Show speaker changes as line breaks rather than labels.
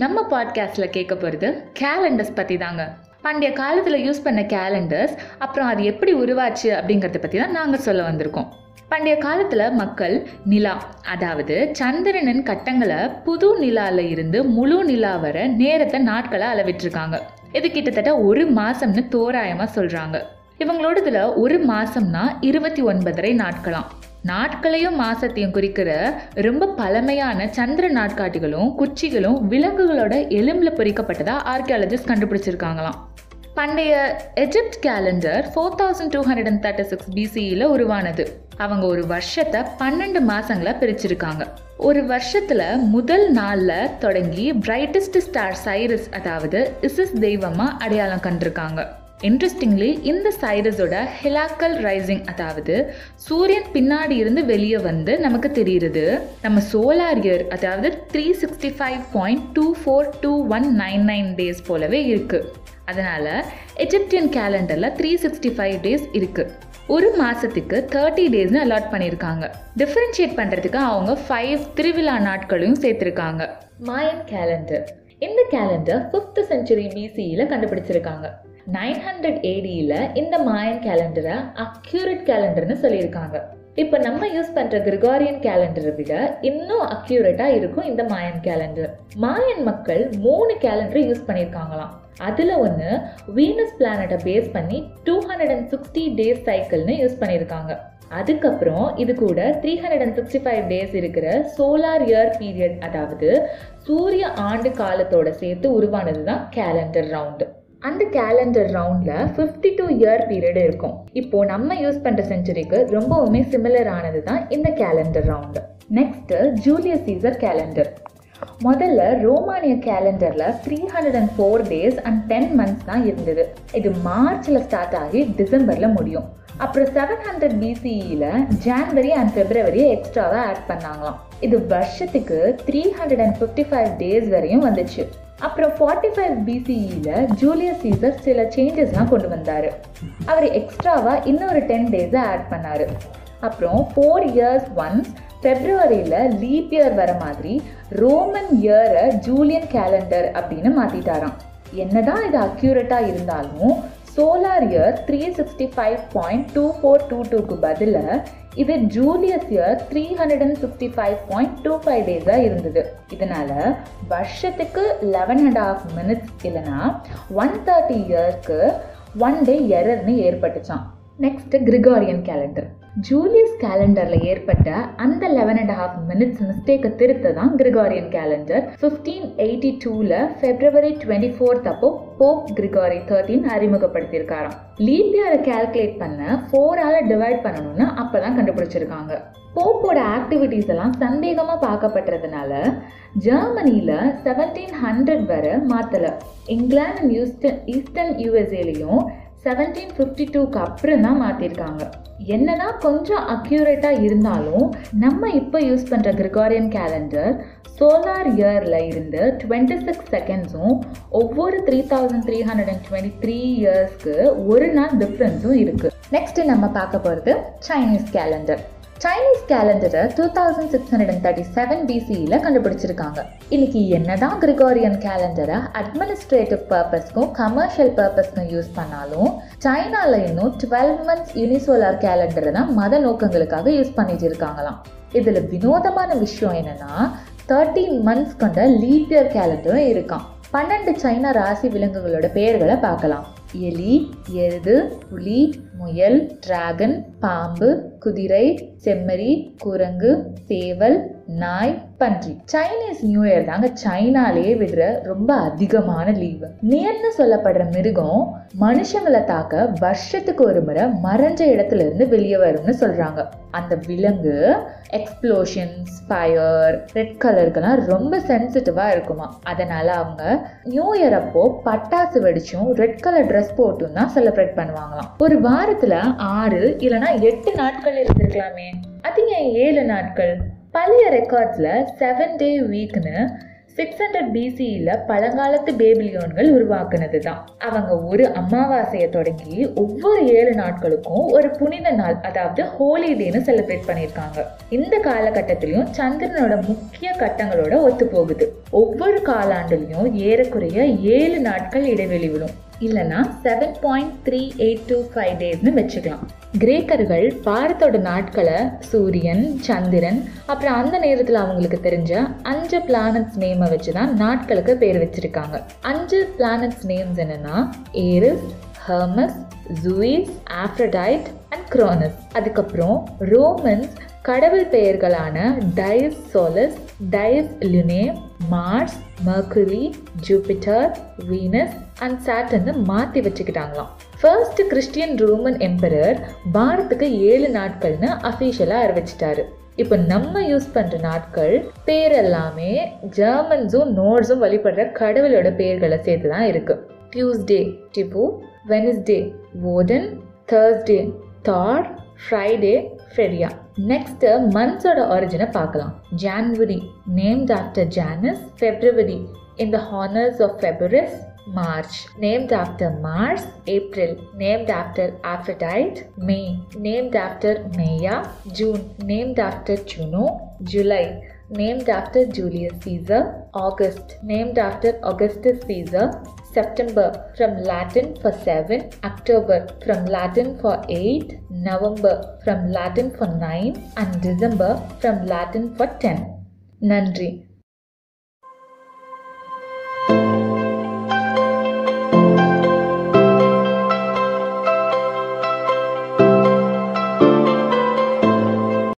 நம்ம பாட்காஸ்ட்டில் கேட்க போகிறது கேலண்டர்ஸ் பற்றி தாங்க பண்டைய காலத்தில் யூஸ் பண்ண கேலண்டர்ஸ் அப்புறம் அது எப்படி உருவாச்சு அப்படிங்கிறத பற்றி தான் நாங்கள் சொல்ல வந்திருக்கோம். பண்டைய காலத்தில் மக்கள் நிலா அதாவது சந்திரனின் கட்டங்களை புது நிலாவில் இருந்து முழு நிலா வர நேரத்தை நாட்களை அளவிட்டுருக்காங்க. இது கிட்டத்தட்ட ஒரு மாதம்னு தோராயமாக சொல்கிறாங்க இவங்களோடதுல ஒரு மாதம்னா இருபத்தி ஒன்பதரை நாட்களாம். நாட்களையும் மாசத்தையும் குறிக்கிற ரொம்ப பழமையான சந்திர நாட்காட்டிகளும் குச்சிகளும் விலங்குகளோட எலும்பில் பொறிக்கப்பட்டதா ஆர்கியாலஜிஸ்ட் கண்டுபிடிச்சிருக்காங்களாம். பண்டைய Egypt calendar four thousand two hundred and thirty six பிசியில் உருவானது. அவங்க ஒரு வருஷத்தை பன்னெண்டு மாசங்களா பிரிச்சிருக்காங்க. ஒரு வருஷத்தில் முதல் நாளில் தொடங்கி பிரைட்டஸ்ட் ஸ்டார் சைரஸ் அதாவது இசஸ் தெய்வமாக அடையாளம் கண்டிருக்காங்க. இன்ட்ரெஸ்டிங்லி இந்த சைரஸோட ஹிலாக்கல் ரைசிங் அதாவது சூரியன் பின்னாடி இருந்து வெளியே வந்து நமக்கு தெரியுது நம்ம சோலார் இயர் அதாவது three sixty five point two four two one nine nine days போலவே இருக்குது அதனால் எஜிப்டியன் கேலண்டரில் த்ரீ சிக்ஸ்டி ஃபைவ் டேஸ் இருக்குது ஒரு மாதத்துக்கு தேர்ட்டி டேஸ்னு அலாட் பண்ணியிருக்காங்க டிஃப்ரென்ஷியேட் பண்ணுறதுக்கு அவங்க ஃபைவ் திருவிழா நாட்களையும் சேர்த்துருக்காங்க. மாயன் கேலண்டர் இந்த கேலண்டர் ஃபிஃப்த் செஞ்சுரி பிசியில் கண்டுபிடிச்சிருக்காங்க. நைன் ஹண்ட்ரட் ஏடியில் இந்த மாயன் கேலண்டரை அக்யூரேட் கேலண்டர்னு சொல்லியிருக்காங்க. இப்போ நம்ம யூஸ் பண்ணுற கிரிகாரியன் கேலண்டரை விட இன்னும் அக்யூரேட்டாக இருக்கும் இந்த மாயன் கேலண்டர் மாயன் மக்கள் மூணு கேலண்டர் யூஸ் பண்ணியிருக்காங்களாம். அதில் ஒன்று வீனஸ் பிளானட்டை பேஸ் பண்ணி two hundred and sixty days சைக்கிள்னு use பண்ணியிருக்காங்க. அதுக்கப்புறம் இது கூட three hundred and sixty five days இருக்கிற சோலார் இயர் பீரியட் அதாவது சூரிய ஆண்டு காலத்தோட சேர்த்து உருவானது தான் கேலண்டர் ரவுண்டு அந்த கேலண்டர் ரவுண்டில் ஃபிஃப்டி டூ இயர் பீரியடு இருக்கும். இப்போ நம்ம யூஸ் பண்ணுற செஞ்சுரிக்கு ரொம்பவுமே சிமிலர் ஆனது தான் இந்த calendar round next Julius Caesar calendar முதல்ல ரோமானிய கேலண்டரில் three hundred and four days and ten months தான் இருந்தது. இது மார்ச்சில் ஸ்டார்ட் ஆகி டிசம்பரில் முடியும். அப்புறம் செவன் ஹண்ட்ரட் பிசிஇயில் ஜான்வரி அண்ட் ஃபெப்ரவரியை எக்ஸ்ட்ராவாக ஆட் பண்ணாங்களாம். இது வருஷத்துக்கு three hundred and fifty five days வரையும் வந்துச்சு. அப்புறம் ஃபார்ட்டி ஃபைவ் பிசிஇயில் ஜூலியஸ் சீசர் சில சேஞ்சஸ்லாம் கொண்டு வந்தார். அவர் எக்ஸ்ட்ராவாக இன்னொரு டென் டேஸை ஆட் பண்ணார். அப்புறம் ஃபோர் இயர்ஸ் ஒன்ஸ் ஃபெப்ரவரியில் லீப் இயர் வர மாதிரி ரோமன் இயரை ஜூலியன் கேலண்டர் அப்படின்னு மாற்றிட்டாராம் என்னதான் இது அக்யூரேட்டாக இருந்தாலும் solar year three sixty five point two four two டூக்கு பதிலாக இது Julius year three hundred and sixty five point two five டேஸாக இருந்தது. இதனால் வருஷத்துக்கு லெவன் அண்ட் ஆஃப் மினிட்ஸ் இல்லைனா ஒன் தேர்ட்டி இயர்க்கு ஒன் டே எரர்னு ஏற்பட்டுச்சான் நெக்ஸ்ட்டு கிரிகாரியன் கேலண்டர் ஜூலியஸ் கேலண்டரில் ஏற்பட்ட அந்த லெவன் அண்ட் ஹாஃப் மினிட்ஸ் மிஸ்டேக்கை திருத்த தான் கிரிகாரியன் கேலண்டர் ஃபிஃப்டீன் எயிட்டி டூவில் ஃபெப்ரவரி டுவெண்ட்டி ஃபோர்த் அப்போ போப் கிரிகாரி தேர்ட்டின் அறிமுகப்படுத்தியிருக்காராம். லீப் இயரை கேல்குலேட் பண்ண ஃபோரால் டிவைட் பண்ணணும்னு அப்போ தான் கண்டுபிடிச்சிருக்காங்க. போப்போட ஆக்டிவிட்டீஸ் எல்லாம் சந்தேகமாக பார்க்கப்பட்டதுனால ஜெர்மனியில் செவன்டீன் ஹண்ட்ரட் வரை மாற்றலை இங்கிலாந்து யூஸ்டன் ஈஸ்டர்ன் யூஎஸ்ஏலையும் செவன்டீன் ஃபிஃப்டி டூக்கு அப்புறம் தான் மாற்றிருக்காங்க என்னன்னா கொஞ்சம் அக்யூரேட்டாக இருந்தாலும் நம்ம இப்போ யூஸ் பண்ணுற கிரிகாரியன் கேலண்டர் சோலார் இயரில் இருந்து டுவெண்ட்டி சிக்ஸ் செகண்ட்ஸும் ஒவ்வொரு three thousand three hundred and twenty three இயர்ஸ்க்கு ஒரு நாள் டிஃப்ரென்ஸும் இருக்குது நெக்ஸ்ட்டு நம்ம பார்க்க போகிறது Chinese calendar Chinese கேலண்டரை two thousand six hundred and thirty seven பிசியில் கண்டுபிடிச்சிருக்காங்க. இன்னைக்கு என்னதான் கிரிகோரியன் கேலண்டரை அட்மினிஸ்ட்ரேட்டிவ் பர்பஸ்க்கும் கமர்ஷியல் பர்பஸ்க்கும் யூஸ் பண்ணாலும் சைனால இன்னும் டுவெல் மந்த்ஸ் யூனிசோலார் கேலண்டரை தான் மத நோக்கங்களுக்காக யூஸ் பண்ணிட்டு இருக்காங்களாம். இதில் வினோதமான விஷயம் என்னன்னா தேர்ட்டீன் மந்த்ஸ் கொண்ட லீப் இயர் கேலண்டரும் இருக்கான் பன்னெண்டு சைனா ராசி விலங்குகளோட பெயர்களை பார்க்கலாம். எலி எருது புலி முயல் டிராகன் பாம்பு குதிரை செம்மறி குரங்கு சேவல் நாய் பன்றி. சைனீஸ் நியூ இயர் தாங்க சைனாலேயே விடுற ரொம்ப அதிகமான லீவு நேர்னு சொல்லப்படுற மிருகம் மனுஷங்களை தாக்க வருஷத்துக்கு ஒரு முறை மறைஞ்ச இடத்துல இருந்து வெளியே வரும்னு சொல்றாங்க. அந்த விலங்கு எக்ஸ்ப்ளோஷன்ஸ் ஃபயர் ரெட் கலருக்கெல்லாம் ரொம்ப சென்சிட்டிவாக இருக்குமா. அதனால அவங்க நியூ இயர் அப்போ பட்டாசு வெடிச்சும் ரெட் கலர் ட்ரெஸ் போட்டும் தான் செலிப்ரேட் பண்ணுவாங்களாம். ஒரு வாரத்தில் ஆறு இல்லைனா எட்டு நாட்கள் இருந்திருக்கலாமே. அது ஏன் ஏழு நாட்கள்? பழைய ரெக்கார்ட்ஸில் செவன் டே வீக்னு சிக்ஸ் ஹண்ட்ரட் பிசியில் பழங்காலத்து பேபிலியோன்கள் உருவாக்குனது தான் அவங்க ஒரு அமாவாசையை தொடங்கி ஒவ்வொரு ஏழு நாட்களுக்கும் ஒரு புனித நாள் அதாவது ஹோலி டேன்னு செலிப்ரேட் பண்ணியிருக்காங்க. இந்த காலகட்டத்திலையும் சந்திரனோட முக்கிய கட்டங்களோட ஒத்து போகுது ஒவ்வொரு காலாண்டுலையும் ஏறக்குறைய ஏழு நாட்கள் இடைவெளி விடும் இல்லைனா seven point three eight two five டேஸ்னு வச்சுக்கலாம். கிரேக்கர்கள் வாரத்தோட நாட்களை சூரியன் சந்திரன் அப்புறம் அந்த நேரத்தில் அவங்களுக்கு தெரிஞ்ச அஞ்சு பிளானட்ஸ் நேமை வச்சு தான் நாட்களுக்கு பேர் வச்சிருக்காங்க. அஞ்சு பிளானட்ஸ் நேம்ஸ் என்னன்னா Ares Hermes Zeus Aphrodite and Cronus. அதுக்கப்புறம் ரோமன்ஸ் கடவுள் பெயர்களான Dies Solis Dies Lunae Mars Mercury Jupiter Venus and Saturn மாற்றி வச்சுக்கிட்டாங்களாம். ஃபர்ஸ்ட் கிறிஸ்டியன் ரோமன் எம்பரர் வாரத்துக்கு ஏழு நாட்கள்னு அஃபீஷியலாக அறிவிச்சிட்டாரு. இப்போ நம்ம யூஸ் பண்ணுற நாட்கள் பேர் எல்லாமே ஜெர்மன்ஸும் நோர்ஸும் வழிபடுற கடவுளோட பேர்களை சேர்த்து தான் இருக்கு. Tuesday டிபு Wednesday Odin Thursday Thor Friday ஃபெரியா next மந்த்ஸோட ஒரிஜினை பார்க்கலாம் January named after Janus February in the honours of Februus March, named after Mars, April, named after Aphrodite, May, named after Maya, June, named after Juno, July, named after Julius Caesar, August, named after Augustus Caesar, September from Latin for 7, October from Latin for 8, November from Latin for 9, and December from Latin for 10. நன்றி